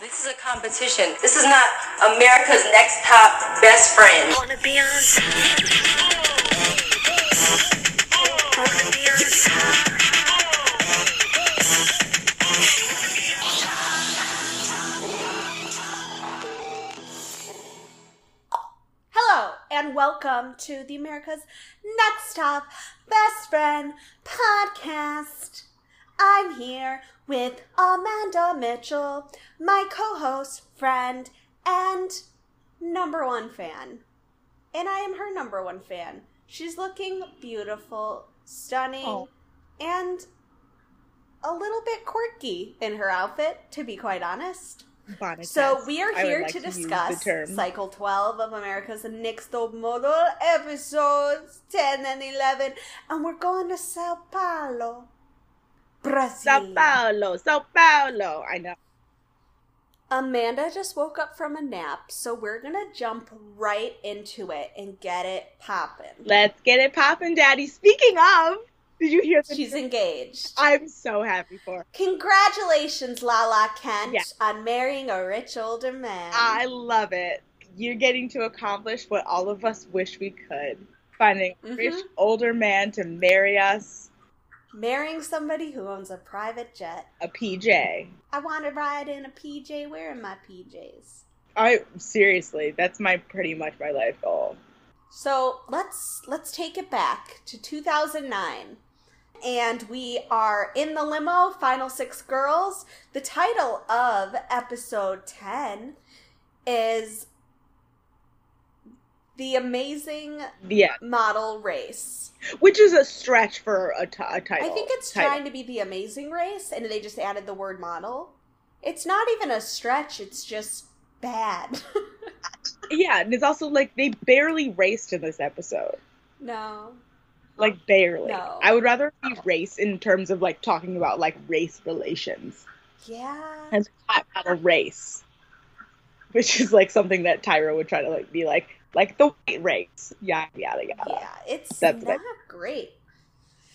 This is a competition. This is not America's next top best friend. Wanna be on. Wanna be on. Hello, and welcome to the America's Next Top Best Friend podcast. I'm here with Amanda Mitchell, my co host, friend, and number one fan. And I am her number one fan. She's looking beautiful, stunning, Oh. and a little bit quirky in her outfit, to be quite honest. So we are here like to the discuss. Cycle 12 of America's Next Top Model episodes 10 and 11, and we're going to Sao Paulo, Brazil. Sao Paulo, Sao Paulo. I know. Amanda just woke up from a nap, so we're gonna jump right into it and get it popping. Let's get it poppin', Daddy. Speaking of, did you hear She's engaged. I'm so happy for. her. Congratulations, Lala Kent, Yeah. on marrying a rich older man. I love it. You're getting to accomplish what all of us wish we could. Finding a rich Mhm. older man to marry us, marrying somebody who owns a private jet. a PJ. I want to ride in a PJ wearing my PJs. I seriously, that's my pretty much my life goal. So let's let's take it back to 2009, and we are in the limo. Final six girls. The title of episode 10 is the amazing Yeah, model race. which is a stretch for a, title. I think it's title. trying to be the amazing race, and they just added the word model. It's not even a stretch. It's just bad. Yeah, and it's also like they barely raced in this episode. no. Like barely. No. I would rather be race in terms of like talking about like race relations Yeah. and not about a race, which is like something that Tyra would try to like be like like the white race. Yeah, yada yada. Yeah, it's That's not it. great.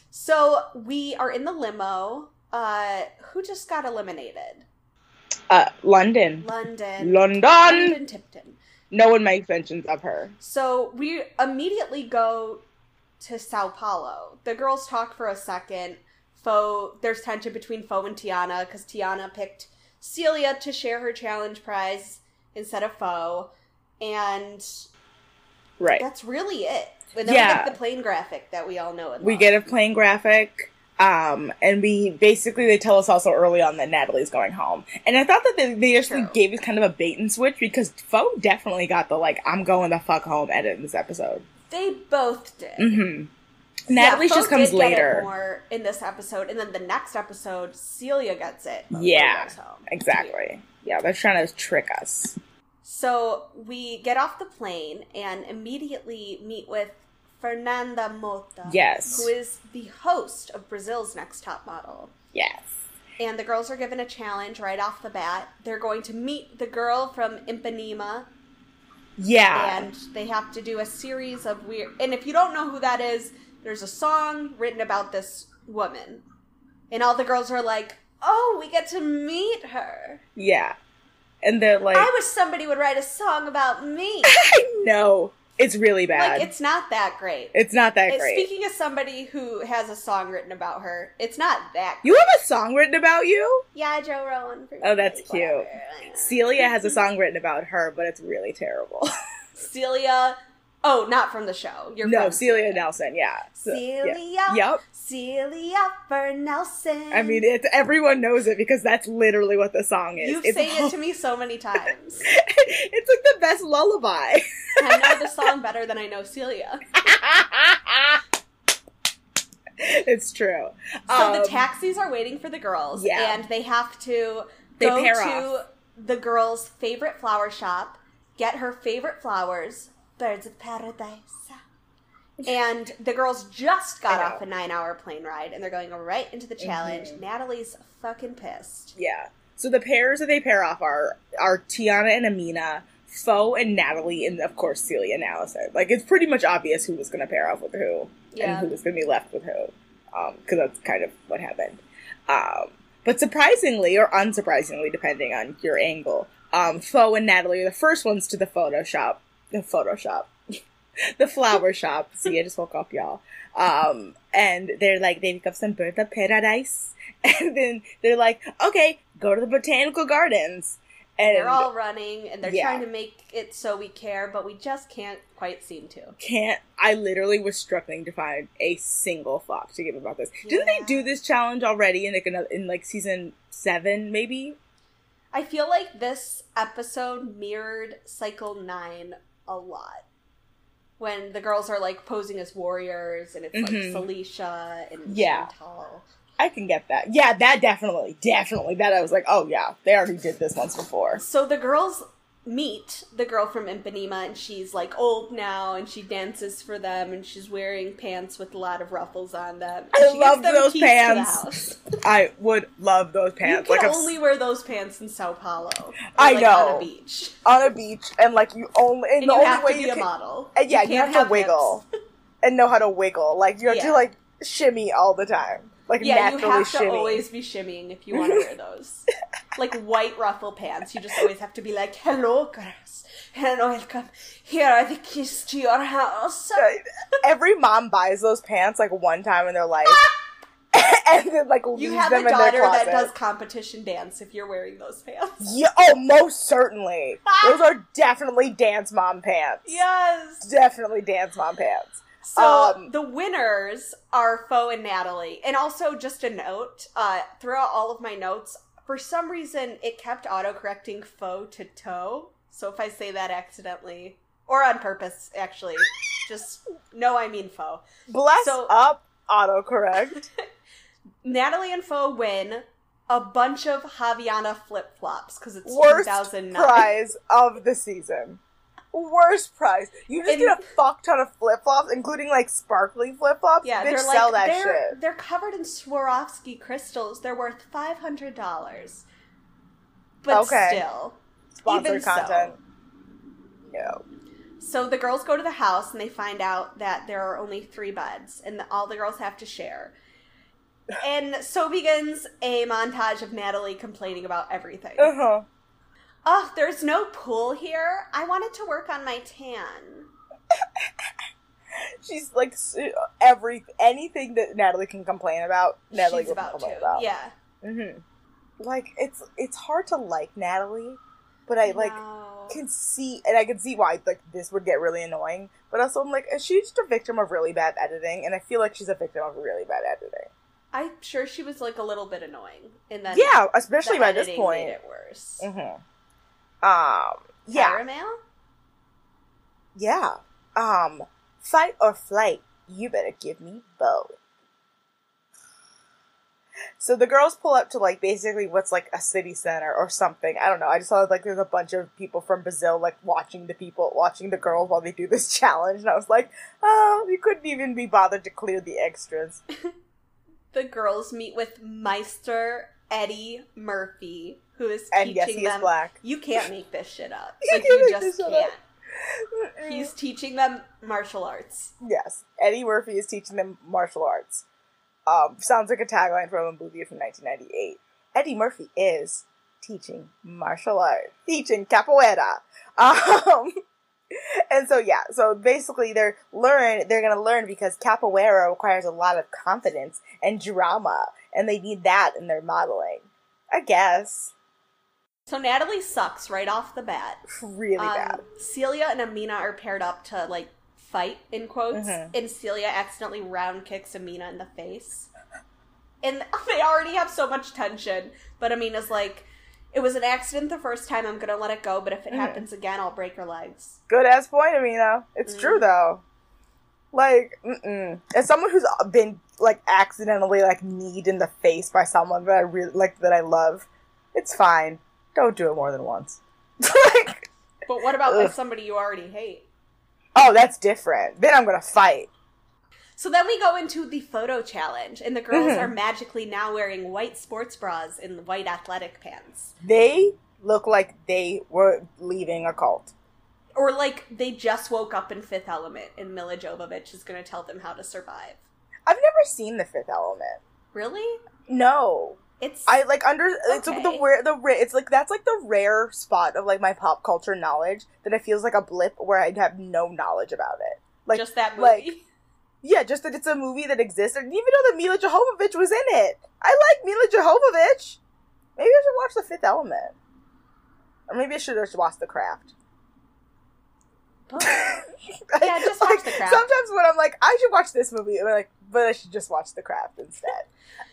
So we are in the limo. Uh, who just got eliminated? Uh, London, London. London. London Tipton. No one makes mentions of her. So we immediately go to Sao Paulo. The girls talk for a second. Fo, there's tension between Fo and Tiana because Tiana picked Celia to share her challenge prize instead of Fo, and Right. that's really it. Then Yeah. we get the plane graphic that we all know. We love. get a plain graphic. Um, and we basically they tell us also early on that Natalie's going home, and I thought that they, they actually True. gave us kind of a bait and switch because Fo definitely got the like I'm going the fuck home edit in this episode. They both did. hmm Natalie Fo just comes did get it later. more in this episode, and then the next episode, Celia gets it. Yeah, he goes home. Exactly. Yeah, they're trying to trick us. So we get off the plane and immediately meet with Fernanda Motta. Yes. Who is the host of Brazil's Next Top Model. Yes. And the girls are given a challenge right off the bat. They're going to meet the girl from Ipanema, Yeah. and they have to do a series of weird. And if you don't know who that is, there's a song written about this woman, and all the girls are like, "Oh, we get to meet her." yeah. And they're like, I wish somebody would write a song about me. no. it's really bad. like, it's not that great. it's not that great. Speaking of somebody who has a song written about her, it's not that. you have a song written about you. yeah, Joe Rowan. Oh, that's cute. Celia has a song written about her, but it's really terrible. Celia. Oh, not from the show. You're no, Celia Nelson. Yeah. So- Celia. Yeah. Yep. Celia for Nelson. I mean, it's everyone knows it because that's literally what the song is. you've it's sang it to me so many times. it's like the best lullaby. I know the song better than I know Celia. it's true. So the Um, taxis are waiting for the girls, Yeah. and they have to They go to off. the girl's favorite flower shop, get her favorite flowers, birds of paradise. And the girls just got off a nine-hour plane ride, and they're going right into the challenge. Mhm. Natalie's fucking pissed. Yeah. So the pairs that they pair off are are Tiana and Amina, Fo and Natalie, and of course Celia and Allison. Like it's pretty much obvious who was going to pair off with who Yeah. and who was going to be left with who, because that's kind of what happened. Um, But surprisingly, or unsurprisingly, depending on your angle, um, Fo and Natalie are the first ones to the Photoshop. The Photoshop. the flower shop. See, I just woke up, y'all. Um, and they're like, they pick up some bird of paradise. And then they're like, okay, go to the botanical gardens. And They're all running and they're Yeah. trying to make it so we care, but we just can't quite seem to. can't I literally was struggling to find a single thought to give about this. Didn't they do this challenge already in like another in like season seven, maybe? I feel like this episode mirrored Cycle 9 a lot. When the girls are like posing as warriors and it's Mhm. like Saleisha and Yeah. Chantal. I can get that. Yeah, that definitely, definitely. That I was like, oh yeah, they already did this once before. So the girls meet the girl from Ipanema and she's like old now and she dances for them and she's wearing pants with a lot of ruffles on them. I love those keys to the pants. I would love those pants. You like can s- only wear those pants in Sao Paulo. I like, know. On a beach. on a beach and like you only and, And the you only have way to be you a can, model. and yeah, you, can't have to wiggle and know how to wiggle. Like you have Yeah. to like shimmy all the time. Like Yeah, you have to always be shimmying if you want to wear those. like white ruffle pants. You just always have to be like, hello, girls, and welcome. Here are the keys to your house. Every mom buys those pants like one time in their life. and then like You have a daughter that does competition dance if you're wearing those pants. Yeah, oh, most certainly. Those are definitely dance mom pants. Yes. Definitely dance mom pants. So Um, the winners are Fo and Natalie. And also, just a note, uh, throughout all of my notes, for some reason it kept autocorrecting Fo to toe. So if I say that accidentally, or on purpose, actually, just no, I mean Fo. Bless So- up autocorrect. Natalie and Fo win a bunch of Havaiana flip flops because it's Worst 2009. prize of the season. Worst prize. You just And- get a fuck ton of flip flops, including like sparkly flip flops. Yeah, Bitch, they're sell like that they're shit. they're covered in Swarovski crystals. They're worth five hundred dollars. But Okay. still, Sponsored even so. content. No. So the girls go to the house and they find out that there are only three beds and that all the girls have to share. And so begins a montage of Natalie complaining about everything. Uh huh. Oh, there's no pool here. I wanted to work on my tan. She's like every anything that Natalie can complain about. Natalie She's about complain to. about. Yeah. hmm Like it's it's hard to like Natalie, but I like No. can see and I can see why like this would get really annoying. But also I'm like, is she just a victim of really bad editing? And I feel like she's a victim of really bad editing. I'm sure she was like a little bit annoying. And then Yeah, especially by this point. made it worse. hmm Um. Yeah. Caramel? Yeah. Um. Fight or flight. You better give me both. So the girls pull up to like basically what's like a city center or something. I don't know. I just saw like there's a bunch of people from Brazil like watching the people watching the girls while they do this challenge, and I was like, oh, you couldn't even be bothered to clear the extras. The girls meet with Meister Eddie Murphy, who is And teaching yes, he is them. black. You can't make this shit up. You Like can't you just can't. He's teaching them martial arts. Yes, Eddie Murphy is teaching them martial arts. Um, sounds like a tagline from a movie from 1998. Eddie Murphy is teaching martial arts, teaching capoeira. Um, and so yeah, so basically they're learn they're gonna learn because capoeira requires a lot of confidence and drama, and they need that in their modeling. I guess So Natalie sucks right off the bat. really Um, bad. Celia and Amina are paired up to like fight in quotes, Mhm. and Celia accidentally round kicks Amina in the face. And they already have so much tension, but Amina's like, "It was an accident the first time. I'm gonna let it go, but if it Mhm. happens again, I'll break her legs." Good ass point, Amina. It's Mm. true though. Like, mm-mm. as someone who's been like accidentally like kneed in the face by someone that I really like that I love, it's fine. Don't do it more than once. like, But what about Ugh. somebody you already hate? oh, that's different. Then I'm gonna fight. So then we go into the photo challenge, and the girls Mhm. are magically now wearing white sports bras and white athletic pants. They look like they were leaving a cult. Or like they just woke up in Fifth Element, and Milla Jovovich is going to tell them how to survive. I've never seen The Fifth Element. Really? No. It's I like under it's like the Okay. rare the rare it's like that's like the rare spot of like my pop culture knowledge that it feels like a blip where I have no knowledge about it. Like just that movie. like yeah, just that it's a movie that exists. I didn't even know that Milla Jovovich was in it. I like Milla Jovovich. Maybe I should watch The Fifth Element, or maybe I should have just watched The Craft. Yeah, just watch Like, The Craft. Sometimes when I'm like, I should watch this movie, I'm like, but I should just watch The Craft instead.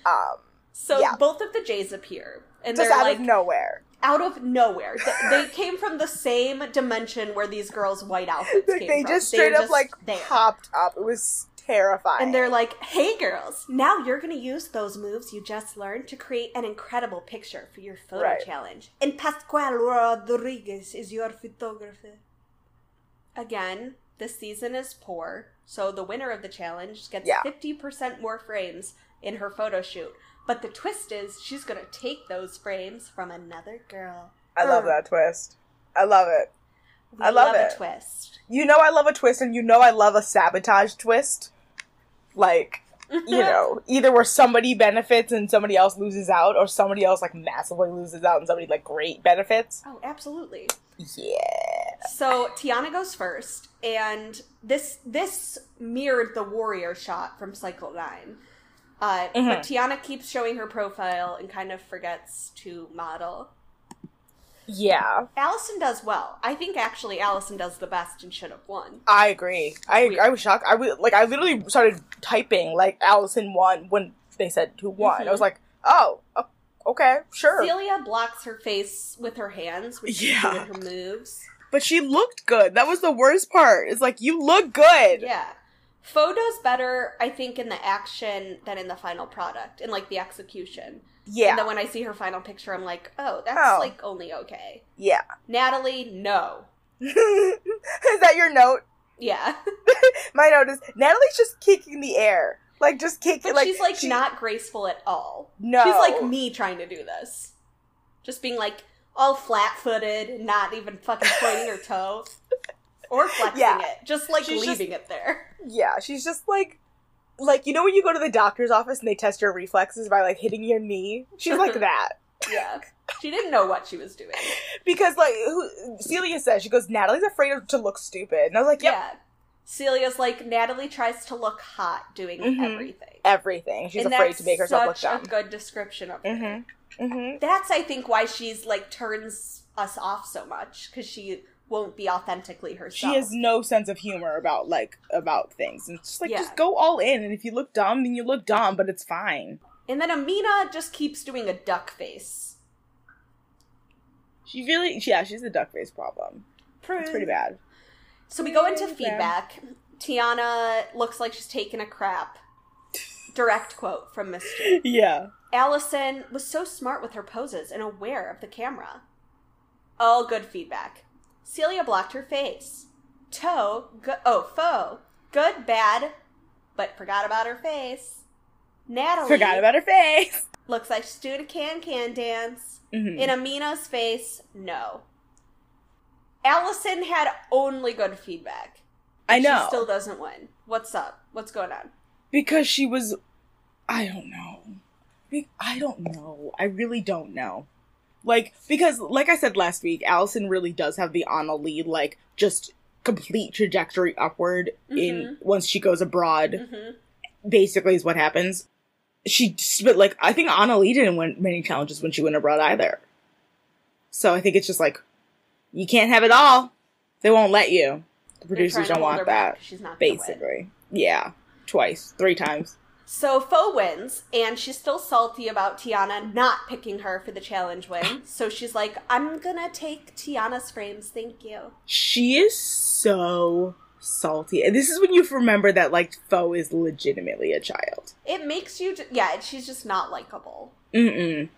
Um, so Yeah. both of the Jays appear, and just they're out like of nowhere. out of nowhere. Th- they came from the same dimension where these girls' white outfits Like came they from. just straight up just like there. popped up. It was terrifying. And they're like, hey girls, now you're going to use those moves you just learned to create an incredible picture for your photo Right. challenge. And Pascual Rodriguez is your photographer. Again, the season is poor, so the winner of the challenge gets Yeah. 50% more frames in her photo shoot. But the twist is she's going to take those frames from another girl. I love oh. that twist. I love it. We I love a it. twist. You know I love a twist, and you know I love a sabotage twist. Like, you know, either where somebody benefits and somebody else loses out, or somebody else like massively loses out and somebody like great benefits. Oh, absolutely. Yeah. So Tiana goes first, and this this mirrored the warrior shot from Cycle Nine. Uh, Mm-hmm. But Tiana keeps showing her profile and kind of forgets to model. Yeah, Allison does well. I think actually Allison does the best and should have won. I agree. I Weird. I was shocked. I was like I literally started typing like Allison won when they said who won. I was Mhm. like, oh, okay, sure. Celia blocks her face with her hands she's Yeah. her moves. But she looked good. That was the worst part. It's like you look good. Yeah. Fo does better, I think, in the action than in the final product, in like the execution. Yeah. And then when I see her final picture, I'm like, oh, that's Oh. like only okay. yeah. Natalie, no. is that your note? Yeah. My note is Natalie's just kicking the air. Like just kicking But like she's like she- not graceful at all. No. She's like me trying to do this. Just being like all flat footed, not even fucking pointing her toe. Or flexing Yeah. it. Just like She's leaving it there. Yeah, she's just like like you know when you go to the doctor's office and they test your reflexes by like hitting your knee? She's like that. Yeah. She didn't know what she was doing. Because like who, Celia says she goes Natalie's afraid to look stupid. And I was like, "Yep, Yeah. Celia's like, Natalie tries to look hot doing Mhm. everything. everything. She's and afraid to make herself look such dumb." a good description of her. Mhm. Mhm. That's, I think, why she's like turns us off so much because she won't be authentically herself. She has no sense of humor about like about things. And it's just like Yeah. just go all in and if you look dumb then you look dumb, but it's fine. And then Amina just keeps doing a duck face. She really yeah, she's a duck face problem. It's pretty bad. So we go into feedback. Tiana looks like she's taking a crap. Direct quote from Mr. Yeah. Allison was so smart with her poses and aware of the camera. All good feedback. Celia blocked her face. Toe, go- oh, foe, good, bad, but forgot about her face. Natalie Forgot about her face. looks like she's doing a can-can dance. Mhm. In Amina's face, no. Allison had only good feedback. I She know. still doesn't win. What's up? What's going on? because she was i don't know i don't know i really don't know like because like i said last week allison really does have the anna lead like just complete trajectory upward in once she goes abroad hmm basically is what happens. She but like i think Analeigh didn't win many challenges when she went abroad either. So i think it's just like you can't have it all. They won't let you. The producers don't want that She's not basically. Yeah. Twice. Three times So Fo wins, and she's still salty about Tiana not picking her for the challenge win. So she's like, I'm gonna take Tiana's frames, thank you. She is so salty. And this is when you remember that like Fo is legitimately a child. It makes you, ju- yeah, she's just not likable. Mm-mm.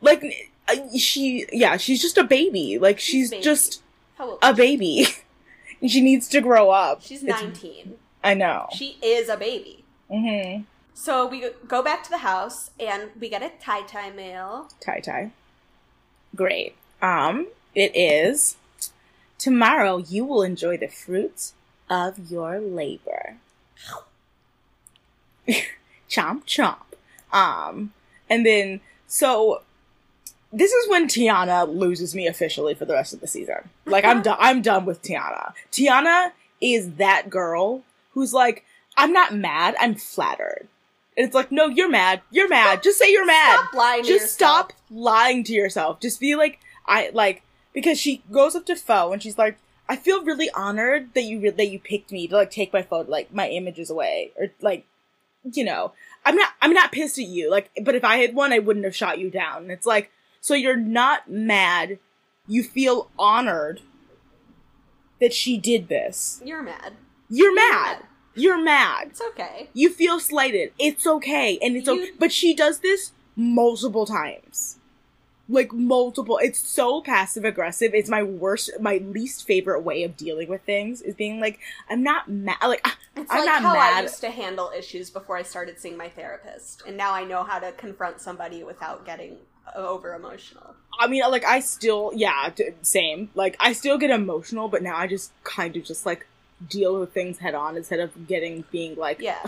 Like uh, she yeah, she's just a baby. Like she's baby. just a baby. She needs to grow up. she's It's- 19. I know. She is a baby. Mhm. So we go back to the house, and we get a tie tie mail. Tie tie. Great. Um it is tomorrow you will enjoy the fruits of your labor. chomp chomp. Um, and then So this is when Tiana loses me officially for the rest of the season. Like I'm done. I'm done with Tiana. Tiana is that girl who's like, I'm not mad. I'm flattered. And it's like, no, you're mad. You're mad. Just say you're mad. Stop lying Just stop lying to yourself. Just be like, I like because she goes up to Fo and she's like, I feel really honored that you re- that you picked me to like take my photo, like my images away, or like, you know, I'm not I'm not pissed at you. Like, but if I had won, I wouldn't have shot you down. And it's like, so you're not mad. You feel honored that she did this. You're mad. You're mad. You're mad. It's okay. You feel slighted. It's okay. And it's okay. But she does this multiple times. Like multiple. It's so passive aggressive. It's my worst, my least favorite way of dealing with things is being like, I'm not mad. Like, ah, It's I'm like not how I mad. used to handle issues before I started seeing my therapist, and now I know how to confront somebody without getting over emotional. I mean, like, I still, yeah, same. Like, I still get emotional, but now I just kind of just like deal with things head on instead of getting, being like, Yeah.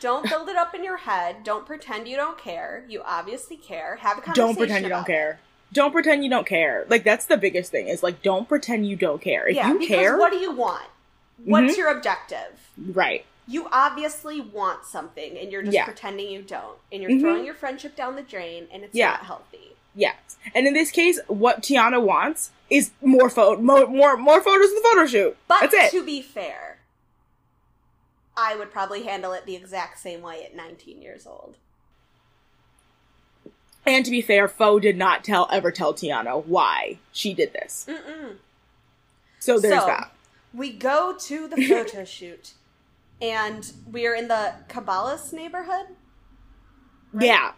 don't build it up in your head. Don't pretend you don't care. You obviously care. Have a conversation. don't pretend you don't about care. Don't pretend you don't care. Like, that's the biggest thing is like, don't pretend you don't care. If Yeah, you because care, what do you want? What's Mhm. your objective? right. You obviously want something, and you're just Yeah. pretending you don't, and you're Mhm. throwing your friendship down the drain, and it's Yeah. not healthy. Yes. And in this case, what Tiana wants is more photo, more, more, more photos of the photo shoot. But That's it. to be fair, I would probably handle it the exact same way at 19 years old. and to be fair, Fo did not tell ever tell Tiana why she did this. Mm-mm. So there's So, that. We go to the photo shoot, and we are in the Caballas neighborhood. right? Yeah.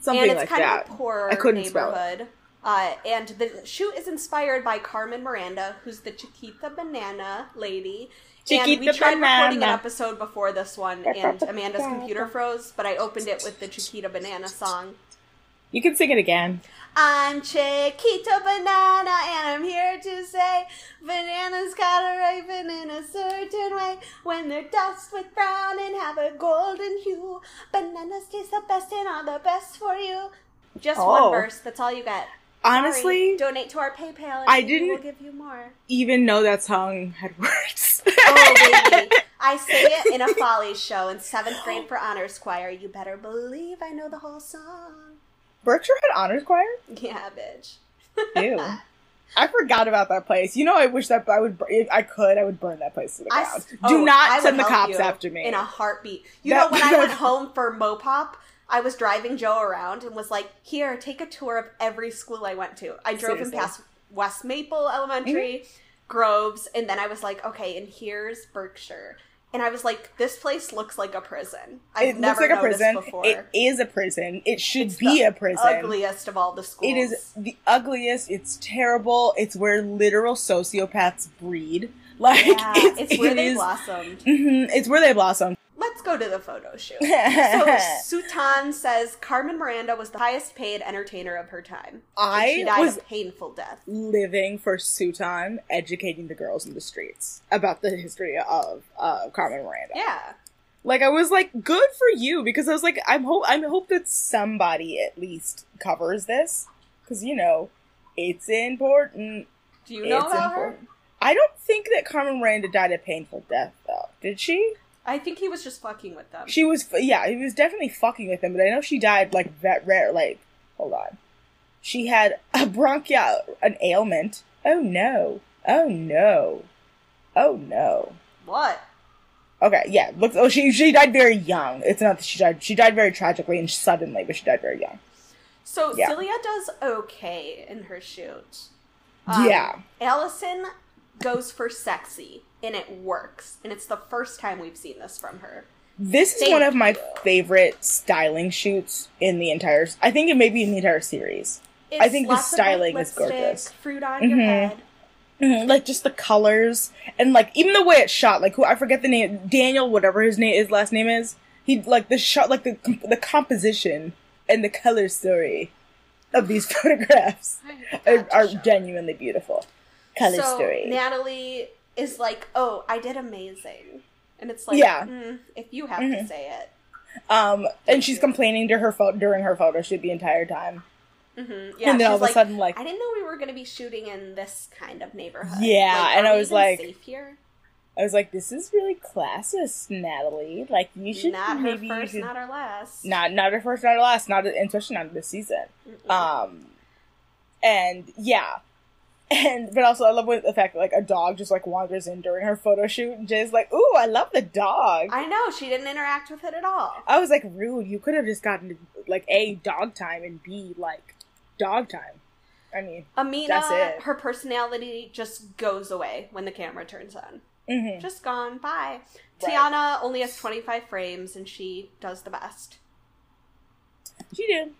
Something and it's like kind that. of a poor I couldn't spell it. Neighborhood. Uh, and the shoot is inspired by Carmen Miranda, who's the Chiquita Banana lady. and we Chiquita tried recording an episode before this one, and Amanda's computer froze, but I opened it with the Chiquita Banana song. You can sing it again. I'm Chiquita Banana, and I'm here to say bananas gotta ripen in a certain way. When they're dust with brown and have a golden hue, bananas taste the best and are the best for you. Just Oh. one verse. That's all you get. Honestly, donate to our PayPal. I maybe We'll didn't- give you more. even know that song had words. Oh baby, I sang it in a Follies show in seventh grade for honors choir. You better believe I know the whole song. Berkshire had honors choir. Yeah, bitch. Ew. I forgot about that place. You know, I wish that I would. If I could, I would burn that place to the ground. s- Do oh, not send the cops after me. in a heartbeat. You That- know, when I went home for Mopop, I was driving Joe around and was like, "Here, take a tour of every school I went to." I drove him past West Maple Elementary, Groves, and then I was like, "Okay, and here's Berkshire." And I was like, "This place looks like a prison." I've it looks never like a noticed prison. before. It is a prison. It should It's be a prison. Ugliest of all the schools. It is the ugliest. It's terrible. It's where literal sociopaths breed. Like Yeah, it's, it's where it they is- blossomed. Mhm, it's where they blossom. Let's go to the photo shoot. So Sutan says Carmen Miranda was the highest paid entertainer of her time. I she died was- a painful death. living for Sutan, educating the girls in the streets about the history of uh, Carmen Miranda. Yeah. Like I was like, good for you, because I was like, I'm hope I hope that somebody at least covers this, because you know, it's important. Do you know it's about her? important. I don't think that Carmen Miranda died a painful death, though. Did she? I think he was just fucking with them. She was, yeah, he was definitely fucking with him, but I know she died like that rare. Like, hold on, she had a bronchial, an ailment. Oh no! Oh no! Oh no! what? Okay, yeah. Look, oh, she she died very young. It's not that she died. She died very tragically and suddenly, but she died very young. So Yeah. Celia does okay in her shoot. Yeah. Um, Allison goes for sexy, and it works. And it's the first time we've seen this from her. This is Thank one of my you. favorite styling shoots in the entire. I think it may be in the entire series. It's I think the lots of, like, styling is gorgeous. Fruit on your Mhm. head. Mhm, Like just the colors and like even the way it's shot. Like who I forget the name, Daniel, whatever his name, his last name is. He like the shot, like the the composition and the color story of these photographs are, are genuinely beautiful. Color so story. Natalie is like, "Oh, I did amazing," and it's like, Yeah. mm, if you have to Mhm. say it, Um, and she's complaining to her photo during her photo shoot the entire time. Mhm, Yeah, and then all of a like, sudden, like, I didn't know we were going to be shooting in this kind of neighborhood. Yeah, Like, and I was like- safe here? I was like, this is really classist, Natalie. Like, you should Not her maybe you first, should- not her last. not not her first, not her last, not especially not this season. Mm-mm. Um, and yeah, and but also I love when the fact that like a dog just like wanders in during her photo shoot and Jay's like, "Ooh, I love the dog." I, know she didn't interact with it at all. I was like, rude. You could have just gotten like a dog time and b like dog time. I mean, Amina, That's it. her personality just goes away when the camera turns on. mhm. Just gone. Bye. Right. Tiana only has 25 frames and she does the best. she did,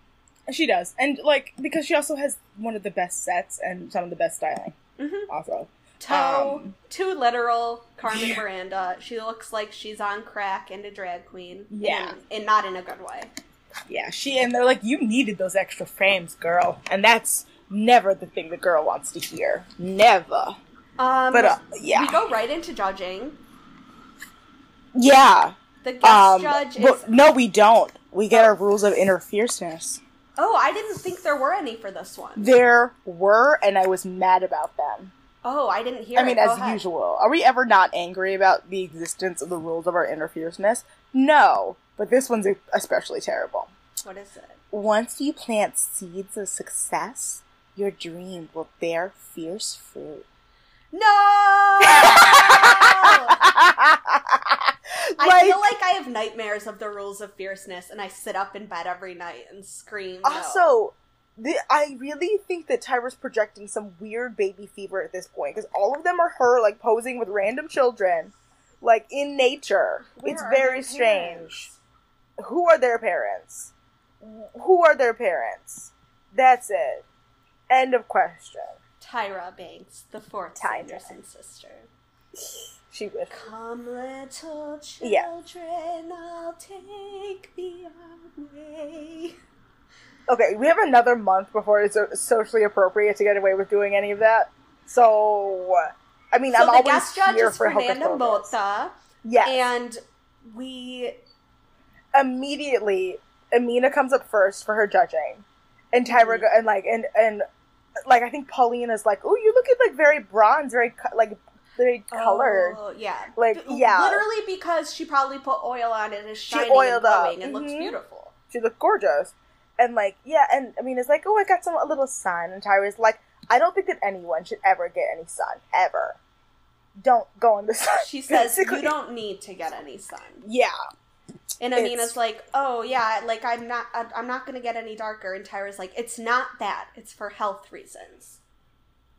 she does, and like because she also has one of the best sets and some of the best styling. Mhm. Also, Toe, Um, too literal. Carmen Yeah. Miranda. She looks like she's on crack and a drag queen. Yeah. And, and not in a good way. Yeah, she and they're like, you needed those extra frames, girl, and that's never the thing the girl wants to hear. Never. Um, But uh, yeah, We go right into judging. yeah. The guest Um, judge is. no, we don't. We get our rules of inner fierceness. Oh, I didn't think there were any for this one. There were, and I was mad about them. Oh, I didn't hear I mean, it. As usual. Are we ever not angry about the existence of the rules of our inner fierceness? No, but this one's especially terrible. What is it? Once you plant seeds of success, your dream will bear fierce fruit. No! I Like- feel like I have nightmares of the rules of fierceness, and I sit up in bed every night and scream. no. Also, the, I really think that Tyra's projecting some weird baby fever at this point because all of them are her like posing with random children, like in nature. Where it's very strange. Who are their parents? Who are their parents? That's it. End of question. Tyra Banks, the fourth Tyra. Sanderson sister. She wished. Come, little children, Yeah. I'll take the away. Okay, we have another month before it's socially appropriate to get away with doing any of that. So, I mean, So I'm the always guest judge here is for Fernanda. Motta, Yes. and we immediately Amina comes up first for her judging, and Tyra Mhm. go, and like and and like I think Paulina is like, oh, you look at like very bronze, very co- like very colored. Oh, yeah. Like, B- yeah. Literally because she probably put oil on it. It's She oiled and up. glowing and looks Mhm. beautiful. She looked gorgeous, and like yeah, and I mean it's like, oh, I got some a little sun, and Tyra's like, I don't think that anyone should ever get any sun ever. Don't go in the sun. She says, you don't need to get any sun. Yeah, And It's- Amina's like, oh, yeah, like, I'm not, I'm not going to get any darker. And Tyra's like, it's not that. It's for health reasons.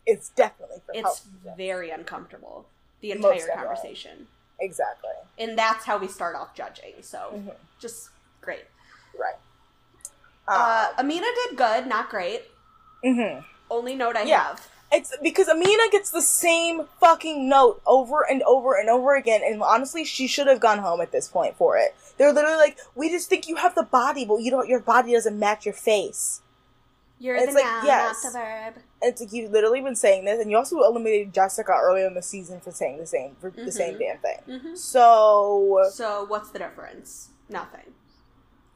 it's definitely for It's health reasons. It's very uncomfortable, the entire conversation. exactly And that's how we start off judging. So, Mhm. just great. right. Uh, Amina did good, not great. hmm Only note I Yeah. have. It's because Amina gets the same fucking note over and over and over again, and honestly, she should have gone home at this point for it. They're literally like, "We just think you have the body, but you don't. Your body doesn't match your face." You're the like, noun, yes. not the verb. It's like you've literally been saying this, and you also eliminated Jessica earlier in the season for saying the same for the same Mhm. damn thing. hmm So, So, what's the difference? Nothing.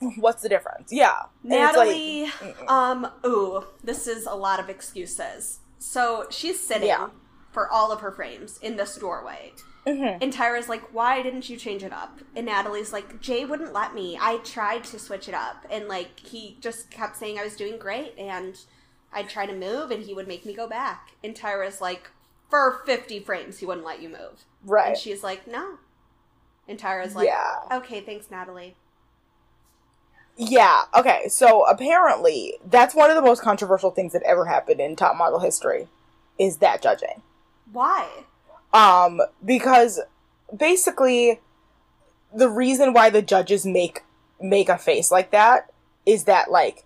what's the difference? Yeah, And it's like- Natalie, um, ooh, this is a lot of excuses. So she's sitting Yeah. for all of her frames in this doorway. Mhm. And Tyra's like, why didn't you change it up? And Natalie's like, Jay wouldn't let me. I tried to switch it up. And like, he just kept saying I was doing great and I'd try to move and he would make me go back. And Tyra's like, for 50 frames, he wouldn't let you move. right. And she's like, no. And Tyra's like, Yeah. okay, thanks, Natalie. Yeah, okay, so apparently that's one of the most controversial things that ever happened in top model history is that judging. Why? Um, because basically the reason why the judges make make a face like that is that like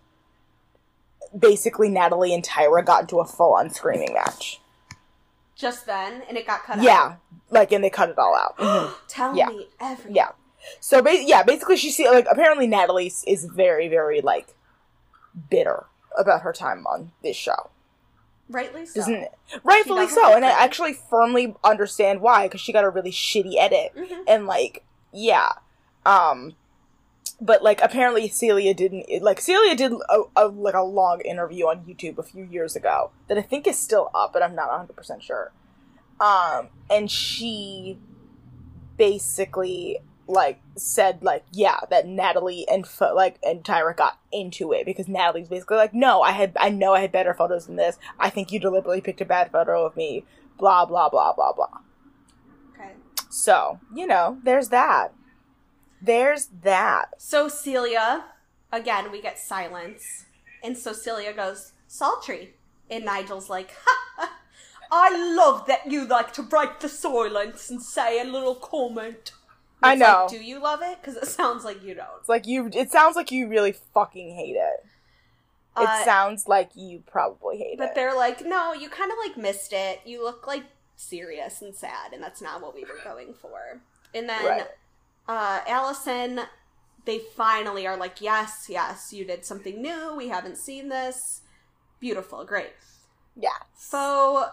basically Natalie and Tyra got into a full on screaming match. Just then, and it got cut out. Yeah, like and they cut it all out. Mhm. Tell Yeah. me everything. Yeah. So ba- yeah, basically she see like apparently Natalie is very very like bitter about her time on this show. Rightly so. It? Rightfully so, and I actually firmly understand why because she got a really shitty edit Mhm. and like yeah, um, but like apparently Celia didn't like Celia did a, a like a long interview on YouTube a few years ago that I think is still up, but I'm not 100 percent sure. Um, and she basically like said like yeah that Natalie and Fo- like and Tyra got into it because Natalie's basically like no I had I know I had better photos than this I think you deliberately picked a bad photo of me blah blah blah blah blah Okay. so you know there's that there's that So Celia, again, we get silence. And so Celia goes, sultry. And Nigel's like, ha, ha, I love that you like to break the silence and say a little comment. I it's like, know. Do you love it? Because it sounds like you don't. It's like you. It sounds like you really fucking hate it. It Uh, sounds like you probably hate But it. But they're like, no, you kind of like missed it. You look like serious and sad, and that's not what we were going for. And then Right. uh, Allison, they finally are like, yes, yes, you did something new. We haven't seen this. Beautiful, great. Yeah. Fo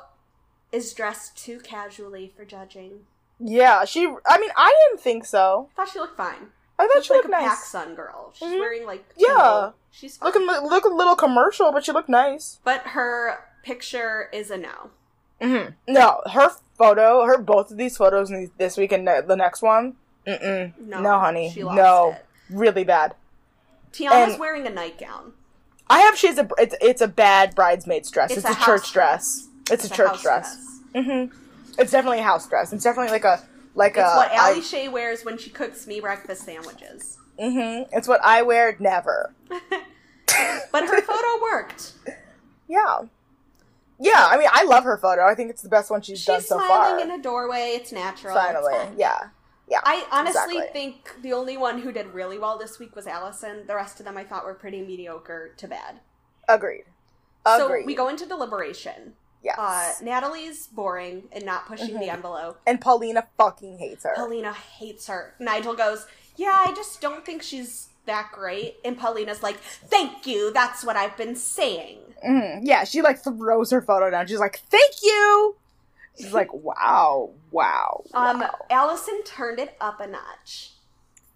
is dressed too casually for judging. Yeah. She. I mean, I didn't think so. I thought she looked fine. I thought She's she like looked a nice. PacSun girl. She's Mhm. wearing like Yeah. She's fine. Looking look a little commercial, but she looked nice. but her picture is a no. hmm No, her photo, her both of these photos this week and the next one. Mm-mm. No, No, honey. she lost no, it. really bad. Tiana's And- wearing a nightgown. I have shades of. It's it's a bad bridesmaid's dress. It's, It's a, a church dress. dress. It's, a church house dress. hmm It's definitely a house dress. It's definitely like a like It's a. what I- Ali Shay wears when she cooks me breakfast sandwiches. Mm-hmm. It's what I wear never. But her photo worked. Yeah. Yeah, I mean, I love her photo. I think it's the best one she's, She's done so far. She's smiling in a doorway. It's natural. Finally, fine. yeah, yeah. I honestly exactly. think the only one who did really well this week was Allison. The rest of them I thought were pretty mediocre to bad. agreed. So we go into deliberation. Yes. Uh, Natalie's boring and not pushing Mm-hmm. the envelope. and Paulina fucking hates her. Paulina hates her. Nigel goes, Yeah, I just don't think she's that great. And Paulina's like, Thank you. That's what I've been saying. Mhm. Yeah, she like throws her photo down. She's like, "Thank you." She's like, "Wow, wow." Um, wow. Allison turned it up a notch.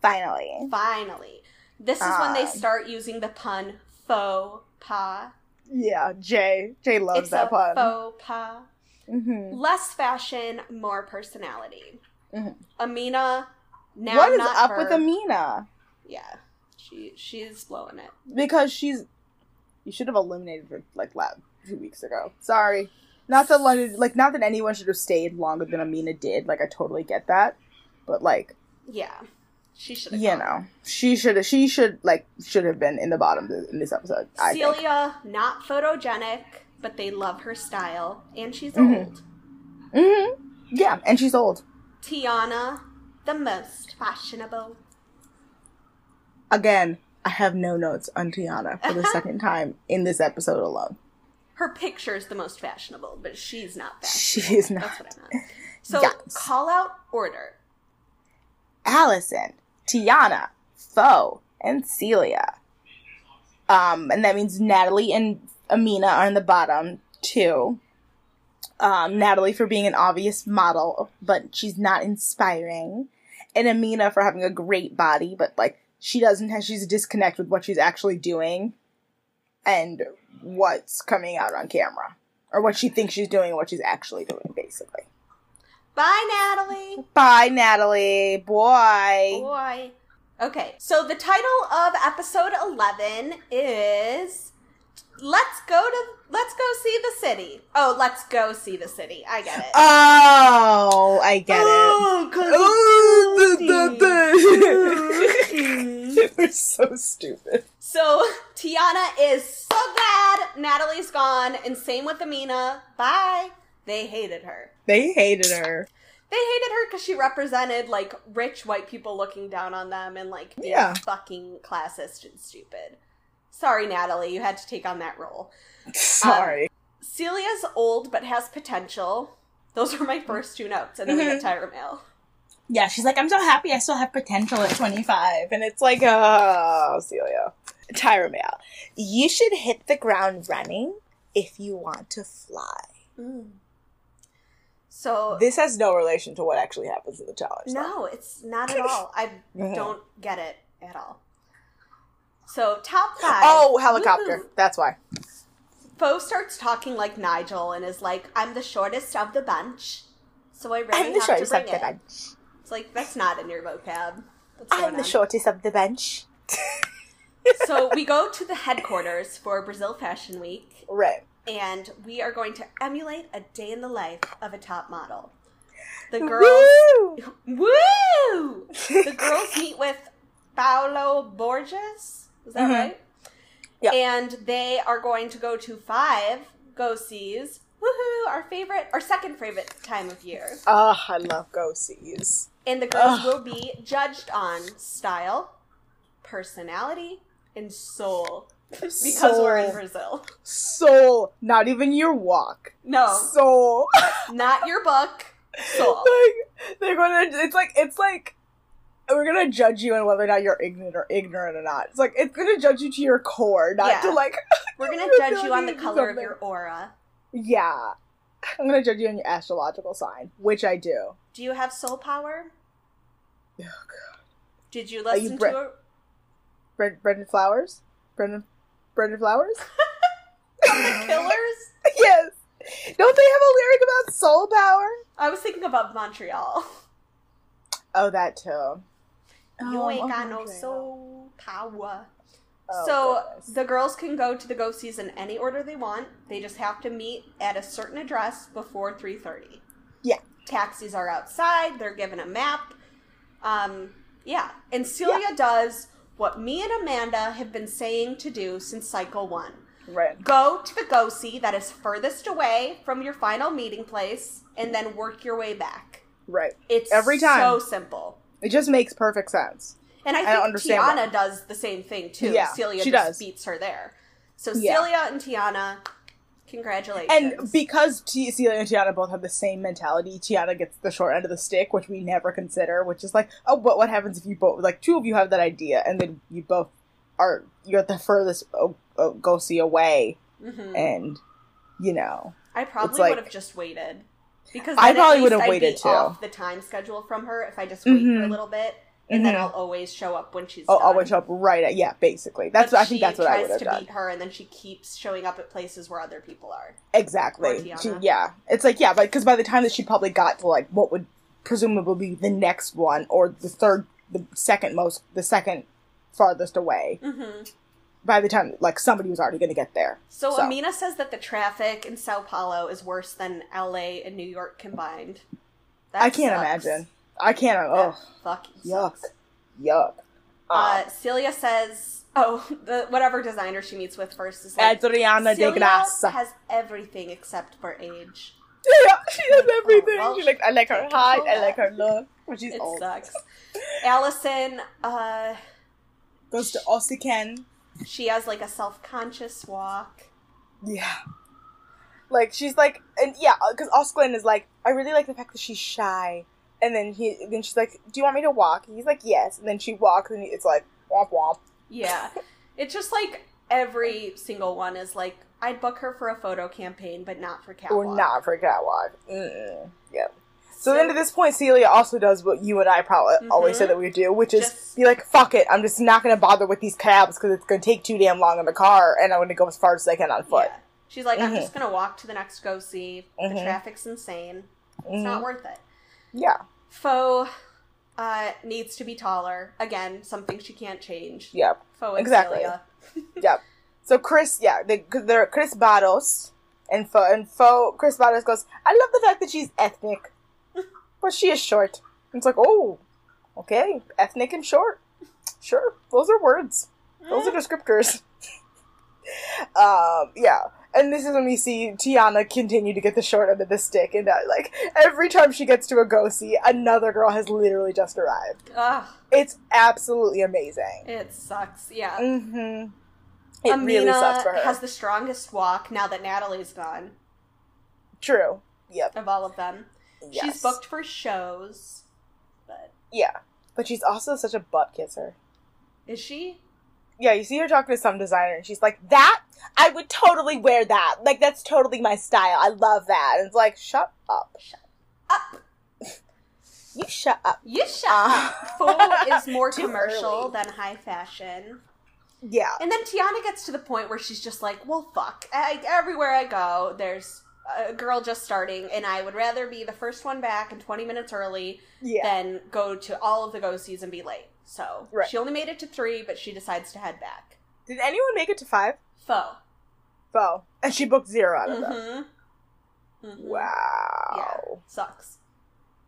Finally. Finally. This is when they Um. start using the pun faux pas. Yeah, Jay. Jay loves it's that a pun. faux pas. hmm Less fashion, more personality. Mhm. Amina, now What is up her. with Amina? Yeah, she she's blowing it. Because she's. You should have eliminated her like lab two weeks ago. Sorry. Not that like, like not that anyone should have stayed longer than Amina did. Like I totally get that, but like Yeah, she should have. you know, she should have she should like should have been in the bottom in this episode. Celia, not photogenic, but they love her style, and she's Mhm. old. hmm Yeah, and she's old. Tiana, the most fashionable. Again, I have no notes on Tiana for the second time in this episode alone. Her picture is the most fashionable, but she's not fashionable. She is not. That's what I meant. So Yes. call out order. Allison, Tiana, Fo, and Celia. Um, and that means Natalie and Amina are in the bottom too. Um, Natalie for being an obvious model, but she's not inspiring. And Amina for having a great body, but like she doesn't have she's a disconnect with what she's actually doing and what's coming out on camera. Or what she thinks she's doing and what she's actually doing, basically. Bye, Natalie. Bye, Natalie. Boy. Boy. Okay, so the title of episode 11 is Let's Go to Let's Go See the City. Oh, let's go see the city. I get it. Oh, I get it. Oh, 'cause Oh, it's We're so stupid. So Tiana is so glad Natalie's gone, and same with Amina. Bye. They hated her. They hated her. They hated her because she represented like rich white people looking down on them and like being Yeah. fucking classist and stupid. Sorry, Natalie, you had to take on that role. Sorry. Um, Celia's old but has potential. Those were my first two notes, and then we Mm-hmm. Tyra Mail. yeah, she's like, I'm so happy I still have potential at 25. And it's like, oh, Celia. Tyra Mail. You should hit the ground running if you want to fly. Mm. So This has no relation to what actually happens in the challenge. though. no, it's not at all. I don't get it at all. So top five. Oh, helicopter. Woo-hoo. That's why. Fo starts talking like Nigel and is like, "I'm the shortest of the bunch." So I really I'm the have to shortest bring of the it. It's like that's not in your vocab. I'm the on? shortest of the bench. so we go to the headquarters for Brazil Fashion Week, Right. And we are going to emulate a day in the life of a top model. The girls, Woo! woo! The girls meet with Paulo Borges. Is that Mhm. right? Yep. And they are going to go to five go sees. Woohoo! Our favorite, our second favorite time of year. Oh, I love go sees. And the girls Ugh. will be judged on style, personality, and soul. Because we're in Brazil. Soul, not even your walk. No, Soul. not your book. Soul. like they're gonna. It's like it's like we're gonna judge you on whether or not you're ignorant or ignorant or not. It's like it's gonna judge you to your core, not Yeah. to like. We're gonna judge you on the to color of your aura. Yeah, I'm gonna judge you on your astrological sign, which I do. Do you have soul power? Oh god. Did you Are you listen Bre- to? A- Brendan, Brendan Flowers, Brendan, Brendan Flowers. the Killers? yes. Don't they have a lyric about soul power? I was thinking about Montreal. Oh, that too. you Oh, ain't got oh, no soul power. Oh, so goodness. the girls can go to the go sees in any order they want. They just have to meet at a certain address before three thirty. Yeah. Taxis are outside. They're given a map. Um, yeah, and Celia does what me and Amanda have been saying to do since cycle one. right. Go to the go see that is furthest away from your final meeting place, and then work your way back. Right. It's Every time. so simple. It just makes perfect sense. And I I think Tiana why. does the same thing too. Yeah, Celia she just does. beats her there. So Yeah. Celia and Tiana, congratulations. And because T- Celia and Tiana both have the same mentality, Tiana gets the short end of the stick, which we never consider. Which is like, oh, but what happens if you both, like, two of you have that idea, and then you both are you're at the furthest oh, oh, go see away, Mhm. and you know, I probably like- would have just waited because I probably would have waited, too. Off the time schedule from her if I just wait for Mhm. a little bit, and then Mhm. I'll always show up when she's. Oh, done. always show up right at yeah, basically. That's But I think that's what I would have to done. beat her, and then she keeps showing up at places where other people are. Exactly. She- yeah, it's like yeah, but because by the time that she probably got to like what would presumably be the next one or the third, the second most, the second farthest away. hmm By the time like somebody was already going to get there. So, So. Amina says that the traffic in Sao Paulo is worse than L.A. and New York combined. That I can't sucks. imagine. I can't. Oh, fucking yuck, yuck. Uh, Celia says, "Oh, the whatever designer she meets with first is like Adriana de Celia Grassa. has everything except for age. yeah, she has everything. well, she like I like her height. I like her look. But she's It old. sucks." Allison, uh, Goes to Osklen. she has like a self-conscious walk. Yeah. Like she's like, and yeah, because Osklen is like, I really like the fact that she's shy. And then he, then she's like, "Do you want me to walk?" And he's like, "Yes." And then she walks, and it's like, "Womp womp." Yeah, it's just like every single one is like, I'd book her for a photo campaign, but not for catwalk. Or not for catwalk. Mm-mm. Yep. So, then, at this point, Celia also does what you and I probably always Mhm. said that we would do, which is Just- be like, "Fuck it, I'm just not gonna bother with these cabs because it's gonna take too damn long in the car, and I'm gonna go as far as I can on foot." Yeah. She's like, I'm Mhm. just gonna walk to the next go see. The Mhm. traffic's insane. It's not worth it. Yeah. Fo uh, needs to be taller. Again, something she can't change. Yep. Fo Exactly. Yep. So Chris, yeah, they, they're Cris Barros and Fo and Fo. Cris Barros goes, "I love the fact that she's ethnic, but she is short." And it's like, oh, okay, ethnic and short. Sure, those are words. Those are descriptors. um, yeah. And this is when we see Tiana continue to get the short end of the stick, and uh, like every time she gets to a go see, another girl has literally just arrived. Ugh, It's absolutely amazing. it sucks. Yeah. Mm-hmm. It Amina really sucks for her. has the strongest walk now that Natalie's gone True. Yep. of all of them. Yes. She's booked for shows, but Yeah. But she's also such a butt kisser. is she? Yeah, you see her talking to some designer and she's like, That? I would totally wear that. Like, that's totally my style. I love that. And it's like, Shut up. Shut up. You shut up. You shut Uh, up. Fo is more commercial early. than high fashion. Yeah. And then Tiana gets to the point where she's just like, well, fuck. I, everywhere I go, there's a girl just starting, and I would rather be the first one back and 20 minutes early Yeah. than go to all of the go sees and be late. So Right. she only made it to three, but she decides to head back. Did anyone make it to five? Fo. Fo. And she booked zero out of them. Mm-hmm. Mm-hmm. Wow. Yeah. Sucks.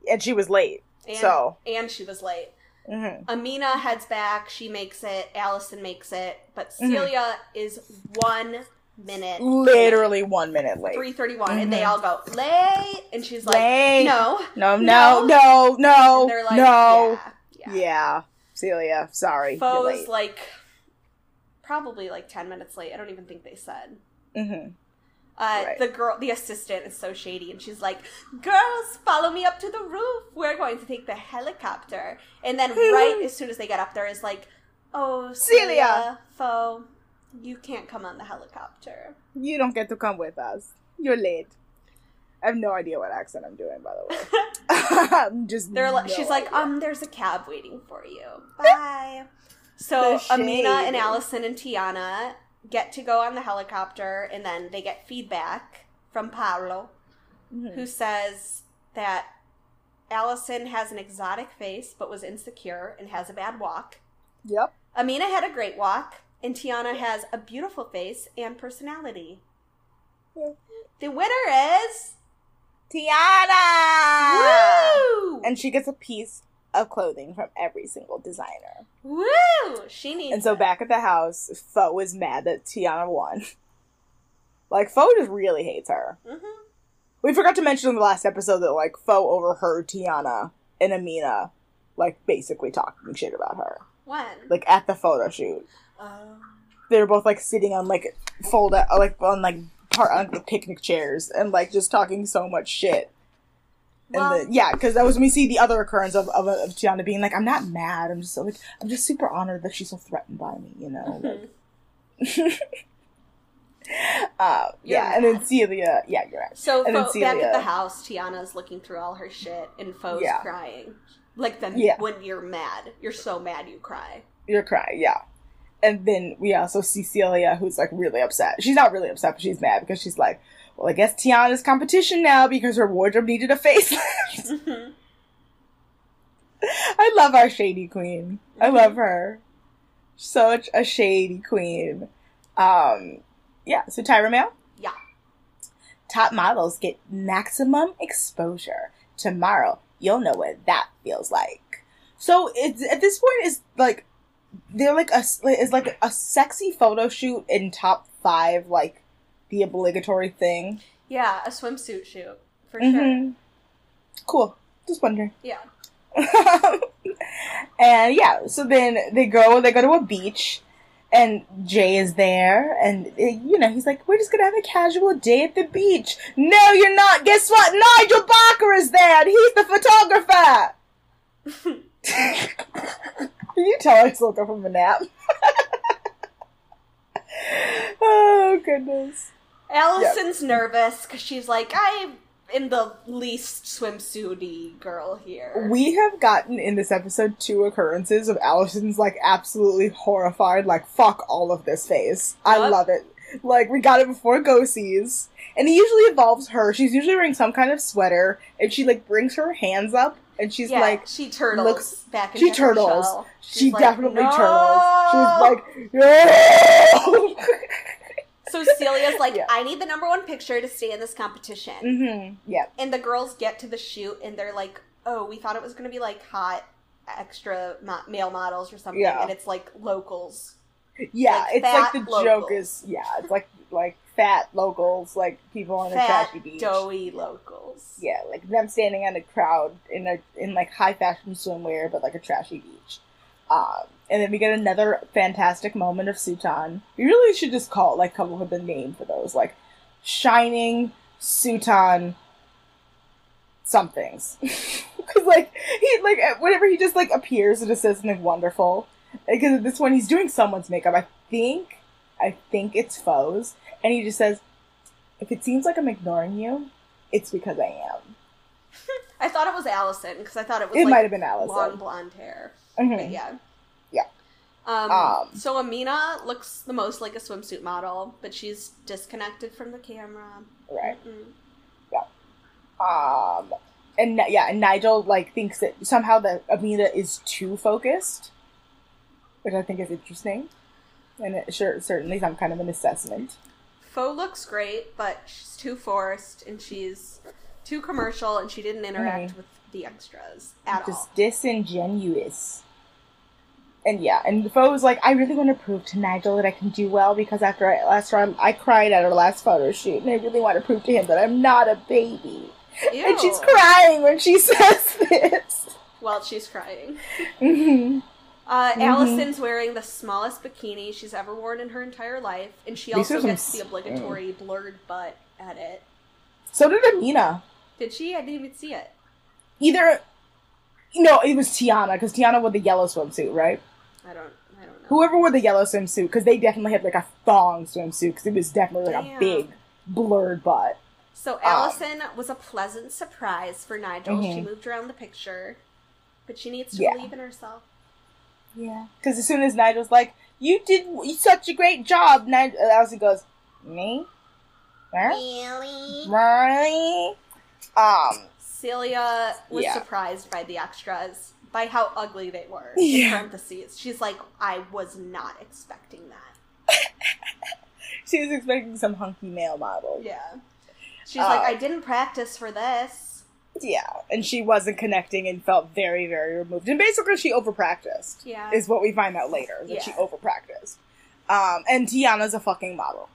And she was late. And, So. and she was late. hmm Amina heads back. She makes it. Allison makes it. But Mhm. Celia is one minute. Literally one minute late. Three thirty-one, and they Mhm. all go late, and she's like, Late. "No, No, No. no, no, no, they're like, no. yeah, Yeah. yeah. Celia, sorry. Fo's like probably like ten minutes late. I don't even think they said. hmm Uh, Right. The girl, the assistant, is so shady, and she's like, "Girls, follow me up to the roof. We're going to take the helicopter." And then, right as soon as they get up there, is like, "Oh, Celia. Celia, Fo, you can't come on the helicopter." You don't get to come with us. You're late. I have no idea what accent I'm doing, by the way. I'm just. They're like, no she's like, um, there's a cab waiting for you. Bye. so Amina and. Allison and Tiana get to go on the helicopter, and then they get feedback from Paulo, Mhm. who says that Allison has an exotic face but was insecure and has a bad walk. Yep. Amina had a great walk, and Tiana has a beautiful face and personality. Yeah. The winner is Tiana! Woo! And she gets a piece of clothing from every single designer. Woo! She needs And so it. back at the house, Fo is mad that Tiana won. Like, Fo just really hates her. Mhm. We forgot to mention in the last episode that, like, Fo overheard Tiana and Amina, like, basically talking shit about her. When? Like, at the photo shoot. Um, They were both, like, sitting on, like, fold out, like, on, like, part on the picnic chairs and, like, just talking so much shit. And Well- the, yeah, because that was when we see the other occurrence of, of, of Tiana being like, I'm not mad. I'm just so, like, I'm just super honored that she's so threatened by me, you know? Like, mhm. uh, yeah, and then mad. Celia, yeah, you're right. So And Fo- back at the house, Tiana's looking through all her shit, and Fo's Yeah. crying. Like then Yeah. when you're mad, you're so mad you cry. You're crying, yeah. And then we also see Celia, who's like really upset. She's not really upset, but she's mad because she's like, well, I guess Tiana's competition now because her wardrobe needed a facelift. Mhm. I love our shady queen. I love her. Such a shady queen. Um, yeah, so Tyra Mail? Yeah. Top models get maximum exposure. Tomorrow, you'll know what that feels like. So it's at this point is like they're like a is like a sexy photo shoot in top five like the obligatory thing. Yeah, a swimsuit shoot for sure. Mhm. Cool. Just wondering. Yeah. and yeah, so then they go, they go to a beach, and Jay is there, and uh, you know he's like, "We're just gonna have a casual day at the beach." No, you're not. Guess what? Nigel Barker is there, and he's the photographer. Tell I just woke up from a nap? oh goodness. Allison's nervous because she's like, I am in the least swimsuity girl here. We have gotten in this episode two occurrences of Allison's like absolutely horrified, like fuck all of this phase. I love it. Like we got it before Go sees, and it usually involves her. She's usually wearing some kind of sweater, and she like brings her hands up, and she's yeah, like, she turtles looks- back she turtles. shell. she like, definitely "No!" turtles. She's like, no. So Celia's like, Yeah. I need the number one picture to stay in this competition. Mm-hmm. Yeah. And the girls get to the shoot and they're like, oh, we thought it was going to be like hot extra mo- male models or something. Yeah. And it's like locals. Yeah, Like it's like the joke is yeah, it's like like fat locals, like people on a Fat, trashy beach. doughy locals. Yeah, like them standing on a crowd in a in like high fashion swimwear, but like a trashy beach. Um, and then we get another fantastic moment of Sutan. We really should just call like come up with a name for those, like shining Sutan somethings. Because like he like whenever he just like appears, it just says something wonderful. Because at this one, he's doing someone's makeup. I think, I think it's Fo's, and he just says, "If it seems like I'm ignoring you, it's because I am." I thought it was Allison because I thought it was It like might have been Allison. long blonde hair. Mhm. But yeah. Yeah. Um, Um, so Amina looks the most like a swimsuit model, but she's disconnected from the camera. Right. Mm. Um, and yeah, and Nigel like thinks that somehow that Amina is too focused, which I think is interesting, and it sure certainly some kind of an assessment. Fo looks great, but she's too forced and she's too commercial, and she didn't interact with the extras at all. Just disingenuous. And yeah, and Fo was like, I really want to prove to Nigel that I can do well because after I last time I cried at our last photo shoot, and I really want to prove to him that I'm not a baby. And she's crying when she says this. While she's crying. hmm Uh, Mhm. Allison's wearing the smallest bikini she's ever worn in her entire life, and she These also some gets the s- obligatory blurred butt edit. So did Amina. Did she? I didn't even see it. Either, no, it was Tiana because Tiana wore the yellow swimsuit, right? I don't. I don't know. Whoever wore the yellow swimsuit because they definitely had like a thong swimsuit because it was definitely like Damn. a big blurred butt. So Allison was a pleasant surprise for Nigel. She Mhm. moved around the picture, but she needs to Yeah. believe in herself. Yeah. Because as soon as Nigel's like, "You did such a great job," Nigel Allison goes, "Me? Huh? Really? Really?" Um. Celia was Yeah. surprised by the extras, by how ugly they were. Yeah. In parentheses, she's like, "I was not expecting that." She was expecting some hunky male model. Yeah. She's like, Uh, "I didn't practice for this." Yeah, and she wasn't connecting and felt very, very removed. And basically, she overpracticed. Yeah. is what we find out later that she overpracticed. Um, and Tiana's a fucking model.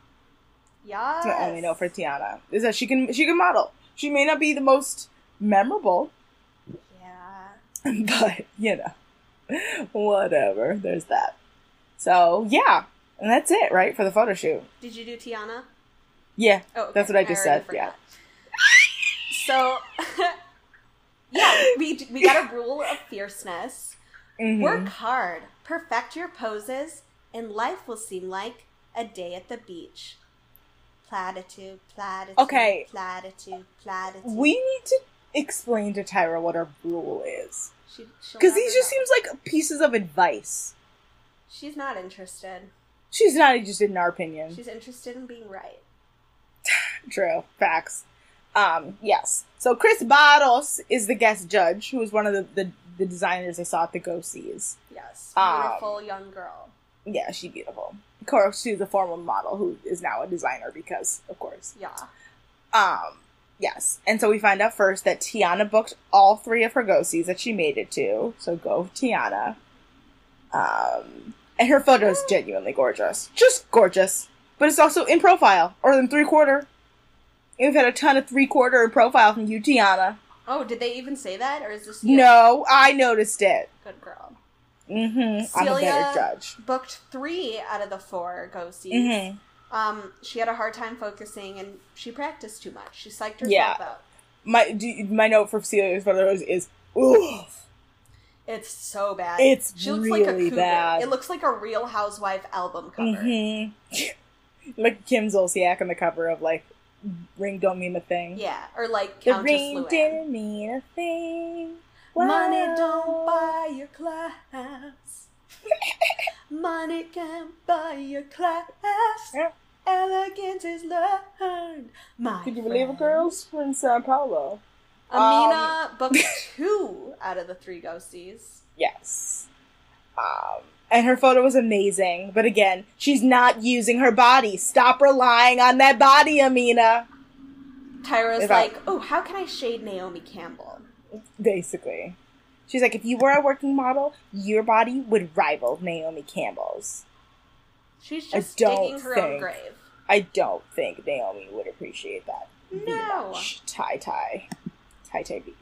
Yeah. That's what I only know for Tiana is that she can she can model. She may not be the most memorable, Yeah. but you know, whatever. There's that. So yeah, and that's it, right, for the photo shoot. Did you do Tiana? Yeah, Oh, okay. that's what I just already said. Yeah. So, yeah, we we got a rule of fierceness. Mhm. Work hard, perfect your poses, and life will seem like a day at the beach. Platitude, platitude, Okay. platitude, platitude. We need to explain to Tyra what our rule is because these just know. seems like pieces of advice. She's not interested. She's not interested in our opinion. She's interested in being right. True. Facts. Um, yes. So Cris Barros is the guest judge, who is one of the, the, the designers I saw at the Go Sees. Yes, Um, beautiful young girl. Yeah, she's beautiful. Of course, she's a former model who is now a designer because, of course. Yeah. Um, yes. And so we find out first that Tiana booked all three of her Go Sees that she made it to. So go Tiana. Um, and her photo is genuinely gorgeous. Just gorgeous. But it's also in profile, or in three quarter. We've had a ton of three quarter profile from you, Tiana. Oh, did they even say that, or is this No, I noticed it. Good girl. Mm-hmm. I'm a better judge. Booked three out of the four go sees. Mhm. Um, she had a hard time focusing, and she practiced too much. She psyched herself Yeah. out. My do, my note for Celia's photos is oof. It's so bad. It's she looks like a cougar. bad. It looks like a Real Housewife album cover. Mm-hmm. like Kim Zolciak on the cover of like Ring Don't Mean a Thing. Yeah, or like The Countess ring Luann. didn't mean a thing. Money don't buy your class. Money can't buy your class. Yeah. Elegance is learned. My Could you believe it, girls? We're in Sao Paulo. Amina booked two out of the three go sees. Yes. Um, and her photo was amazing, but again, she's not using her body. Stop relying on that body, Amina. Tyra's If I- like, oh, how can I shade Naomi Campbell? Basically. She's like, if you were a working model, your body would rival Naomi Campbell's. She's I just digging her own think- grave. I don't think Naomi would appreciate that. No. Tie tie. Tie tie baby.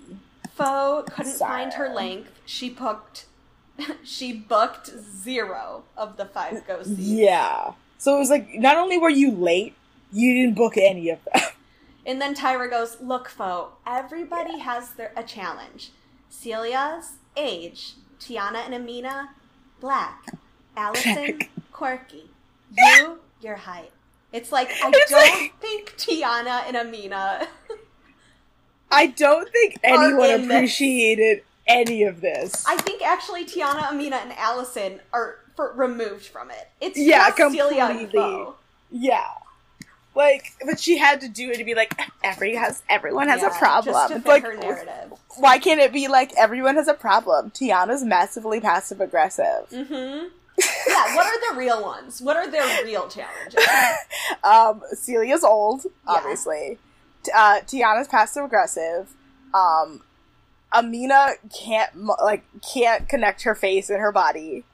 Fo couldn't find her length. She booked. she booked zero of the five go sees. Yeah. So it was like, not only were you late, you didn't book any of them. And then Tyra goes, "Look, Fo, everybody has their a challenge. Celia's age, Tiana and Amina, black, Allison, quirky, you, your height. It's like I It's don't like- think Tiana and Amina. I don't think anyone appreciated any of this. I think actually Tiana, Amina, and Allison are for removed from it. It's Yeah, just Celia and completely. Yeah. Like, but she had to do it to be like every has everyone has Yeah, a problem. Just to It's fit like why can't it be like everyone has a problem? Tiana's massively passive aggressive. Mm-hmm. Yeah, what are the real ones? What are their real challenges? Um, Celia's old, obviously. Uh, Tiana's passive aggressive. Um, Amina can't like can't connect her face and her body.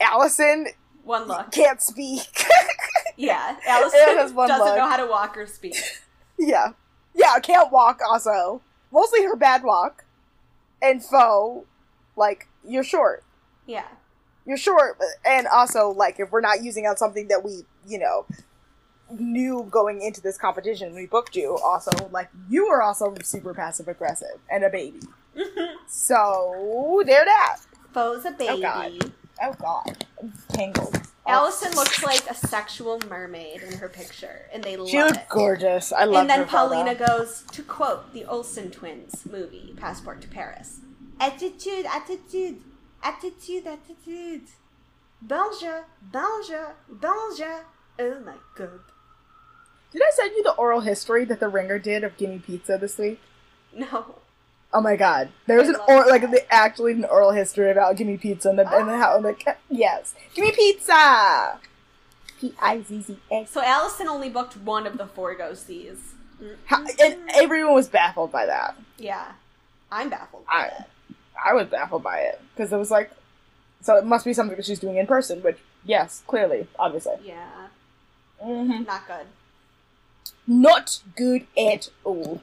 Allison One look. can't speak. Yeah, Allison doesn't look. know how to walk or speak. yeah, yeah, can't walk. Also, mostly her bad walk. And Fo, like you're short. Yeah. you're short and also like if we're not using on something that we you know knew going into this competition we booked you also like you were also super passive aggressive and a baby so there that Fo's a oh, baby. God. oh god I'm tangled oh. Allison looks like a sexual mermaid in her picture, and they she love looked it. gorgeous i love and then her photo. Paulina goes to quote the Olsen twins movie, Passport to Paris. Attitude, attitude, attitude, attitude. Bonjour, bonjour, bonjour. Oh my god. Did i send you the oral history that the ringer did of gimme pizza this week No. Oh my god! There was I an oral, like actually an oral history about gimme pizza and the and the how like yes gimme pizza. P I Z Z A. So Allison only booked one of the four go sees. How- And everyone was baffled by that. Yeah. I'm baffled by I it. I was baffled by it because it was like, so it must be something that she's doing in person. Which yes, clearly, obviously, Yeah. hmm Not good. Not good at all.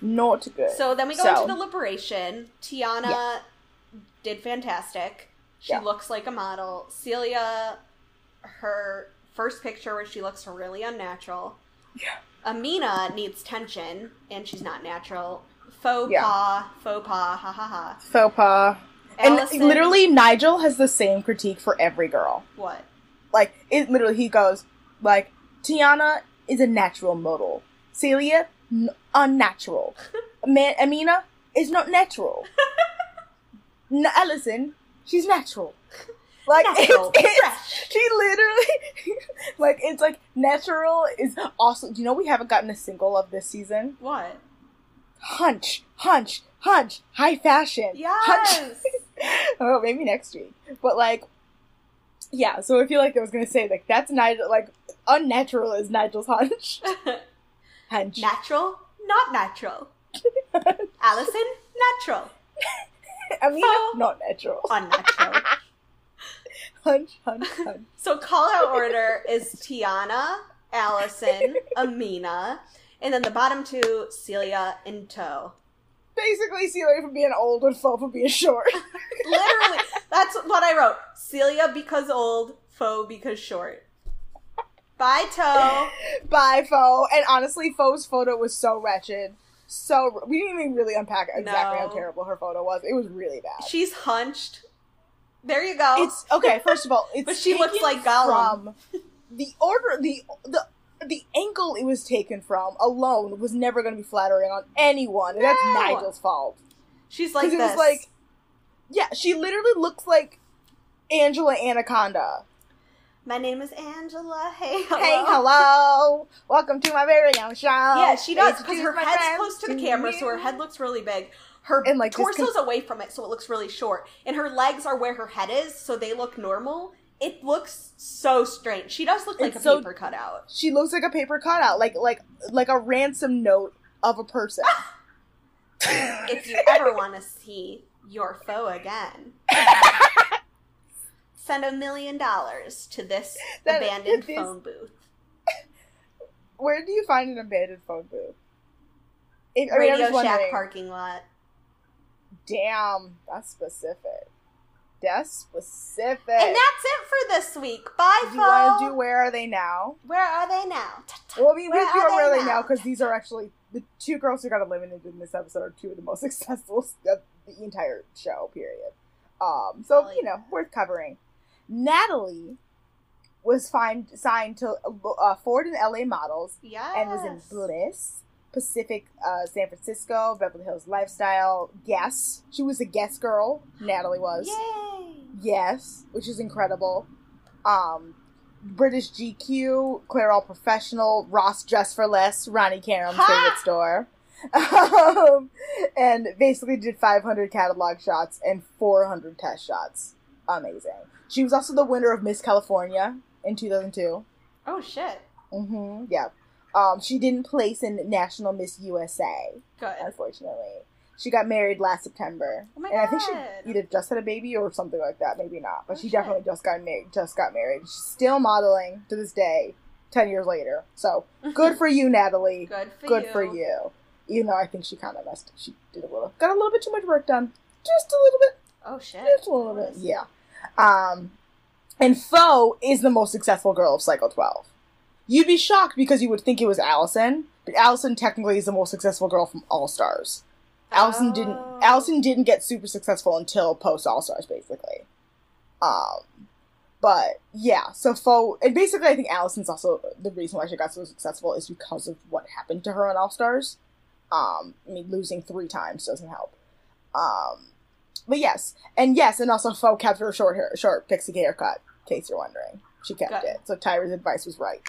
Not good. So then we go So- into the liberation. Tiana Yeah. did fantastic. She Yeah. looks like a model. Celia, her first picture where she looks really unnatural. Yeah. Amina needs tension, and she's not natural. Faux Yeah. pas, faux pas, ha ha ha. faux pas. And literally, Nigel has the same critique for every girl. What? like it literally he goes like Tiana is a natural model. Celia n- unnatural. Man, Amina is not natural. N- Allison, she's natural. Like Natural, it's, it's- fresh. she literally like it's like natural is awesome. Do you know we haven't gotten a single of this season? What? Hunch, hunch, hunch, high fashion. Hunch. Yes! oh, maybe next week. But like, yeah. So I feel like I was gonna say like that's Nigel. Like unnatural is Nigel's hunch. Hunch. natural? Not natural. Allison? Natural. Oh. not natural. Unnatural. Hunch, hunch, hunch. So call out order is Tiana, Allison, Amina, and then the bottom two, Celia and Toe. Basically, Celia for being old and Fo for being short. Literally, that's what I wrote. Celia because old, Fo because short. Bye, Toe. Bye, Fo. And honestly, Fo's photo was so wretched. So we didn't even really unpack exactly how terrible her photo was. It was really bad. She's hunched. There you go. It's okay. First of all, it's But she looks like Gollum. From the order, the the the angle it was taken from alone was never going to be flattering on anyone, and that's No. Nigel's fault. She's like this. it was like, yeah, she literally looks like Angela Anaconda. My name is Angela. Hey, hello. Hey, hello, welcome to my very own show. Yeah, she does because her head's close to the camera, so her head looks really big. Her And, like, torso's con- away from it, so it looks really short, and her legs are where her head is, so they look normal. It looks so strange. She does look like It's a so- paper cutout. She looks like a paper cutout, like like like a ransom note of a person. If you ever want to see your Fo again, send a million dollars to this That- abandoned phone booth. Where do you find an abandoned phone booth? If- I mean, Radio Shack parking lot. Damn, that's specific. That's specific. And that's it for this week. Bye, do you want to do Where Are They Now? Where are they now? Well, we Where have to are do Where Are they Now because these are actually the two girls who got eliminated in this episode are two of the most successful of the entire show. Period. Um, so you know, worth covering. Natalie was find, signed to uh, Ford and LA Models Yes. and was in Bliss, Pacific, uh, San Francisco, Beverly Hills Lifestyle, Guess. She was a guest girl. Natalie was. Yay! Yes, which is incredible. Um, British GQ, Clairol Professional, Ross Dress for Less, Ronnie Karam's Ha! favorite store. Um, and basically did 500 catalog shots and 400 test shots. Amazing. She was also the winner of Miss California in 2002. Oh shit. Mm-hmm. Yeah. Um, she didn't place in National Miss USA, Good. unfortunately. She got married last September. Oh and I think she either just had a baby or something like that, maybe not. But Oh, she shit. definitely just got married just got married. She's still modeling to this day, ten years later. So good for you, Natalie. Good for good you. for you. Even though I think she kinda messed she did a little got a little bit too much work done. Just a little bit. Oh shit. Just a little bit. Yeah. Um and Fo is the most successful girl of Cycle 12. You'd be shocked because you would think it was Allison, but Allison technically is the most successful girl from All Stars. Allison didn't Oh. Allison didn't get super successful until post All Stars basically. Um but yeah, so Fo and basically I think Allison's also the reason why she got so successful is because of what happened to her on All Stars. Um I mean losing three times doesn't help. Um but yes. And yes, and also Fo kept her short hair short pixie haircut, in case you're wondering. She kept Good. it. So Tyra's advice was right.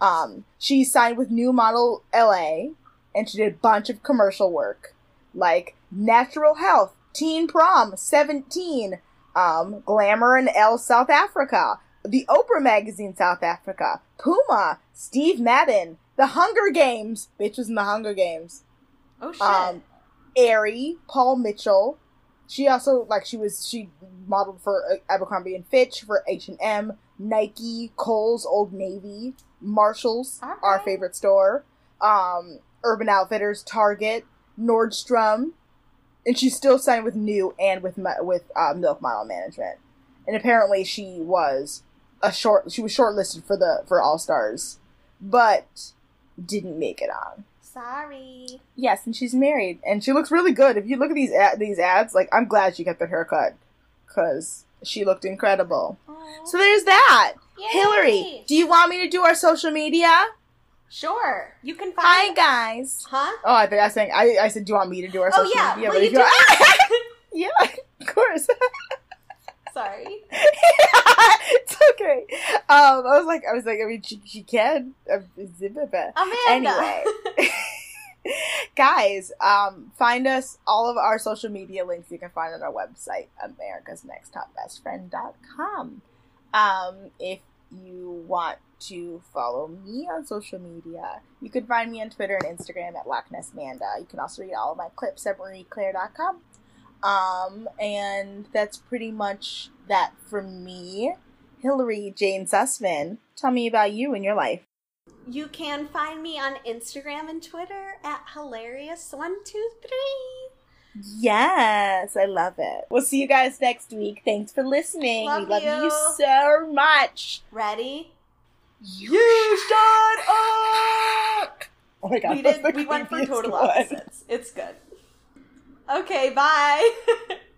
Um she signed with New Model LA and she did a bunch of commercial work like Natural Health, Teen Prom, 17, um, Glamour and Elle South Africa, the Oprah Magazine South Africa, Puma, Steve Madden, The Hunger Games, bitch was in The Hunger Games, Oh shit. um, Aerie, Paul Mitchell. She also like she was she modeled for uh, Abercrombie and Fitch for H and M, Nike, Kohl's, Old Navy, Marshalls, our favorite store, um, Urban Outfitters, Target, Nordstrom, and she's still signed with New and with with uh, Milk Model Management. And apparently she was a short she was shortlisted for the for All Stars, but didn't make it on. Sorry. Yes, and she's married, and she looks really good. If you look at these ad- these ads, like I'm glad she got the haircut because she looked incredible. Aw. So there's that. Yay. Hillary, do you want me to do our social media? Sure. You can find. Hi guys. Huh? Oh, I think I was saying I, I said, do you want me to do our Oh social yeah. media? Well, But you if you do. yeah, of course. Sorry. it's okay. Um, I was like, I was like, I mean, she, she can. Uh, zip. Amanda. Anyway. Guys, um, find us all of our social media links you can find on our website, americasnexttopbestfriend.com. Um, if you want to follow me on social media, you can find me on Twitter and Instagram at LochNessManda. You can also read all of my clips at marieclaire.com. Um, and that's pretty much that for me. Hillary Jane Sussman, tell me about you and your life. You can find me on Instagram and Twitter at hilarious123. Yes, I love it. We'll see you guys next week. Thanks for listening. Love we love you. you. so much. Ready? You shut up! Oh my god, we did. the We went for total one. opposites. It's good. Okay. Bye.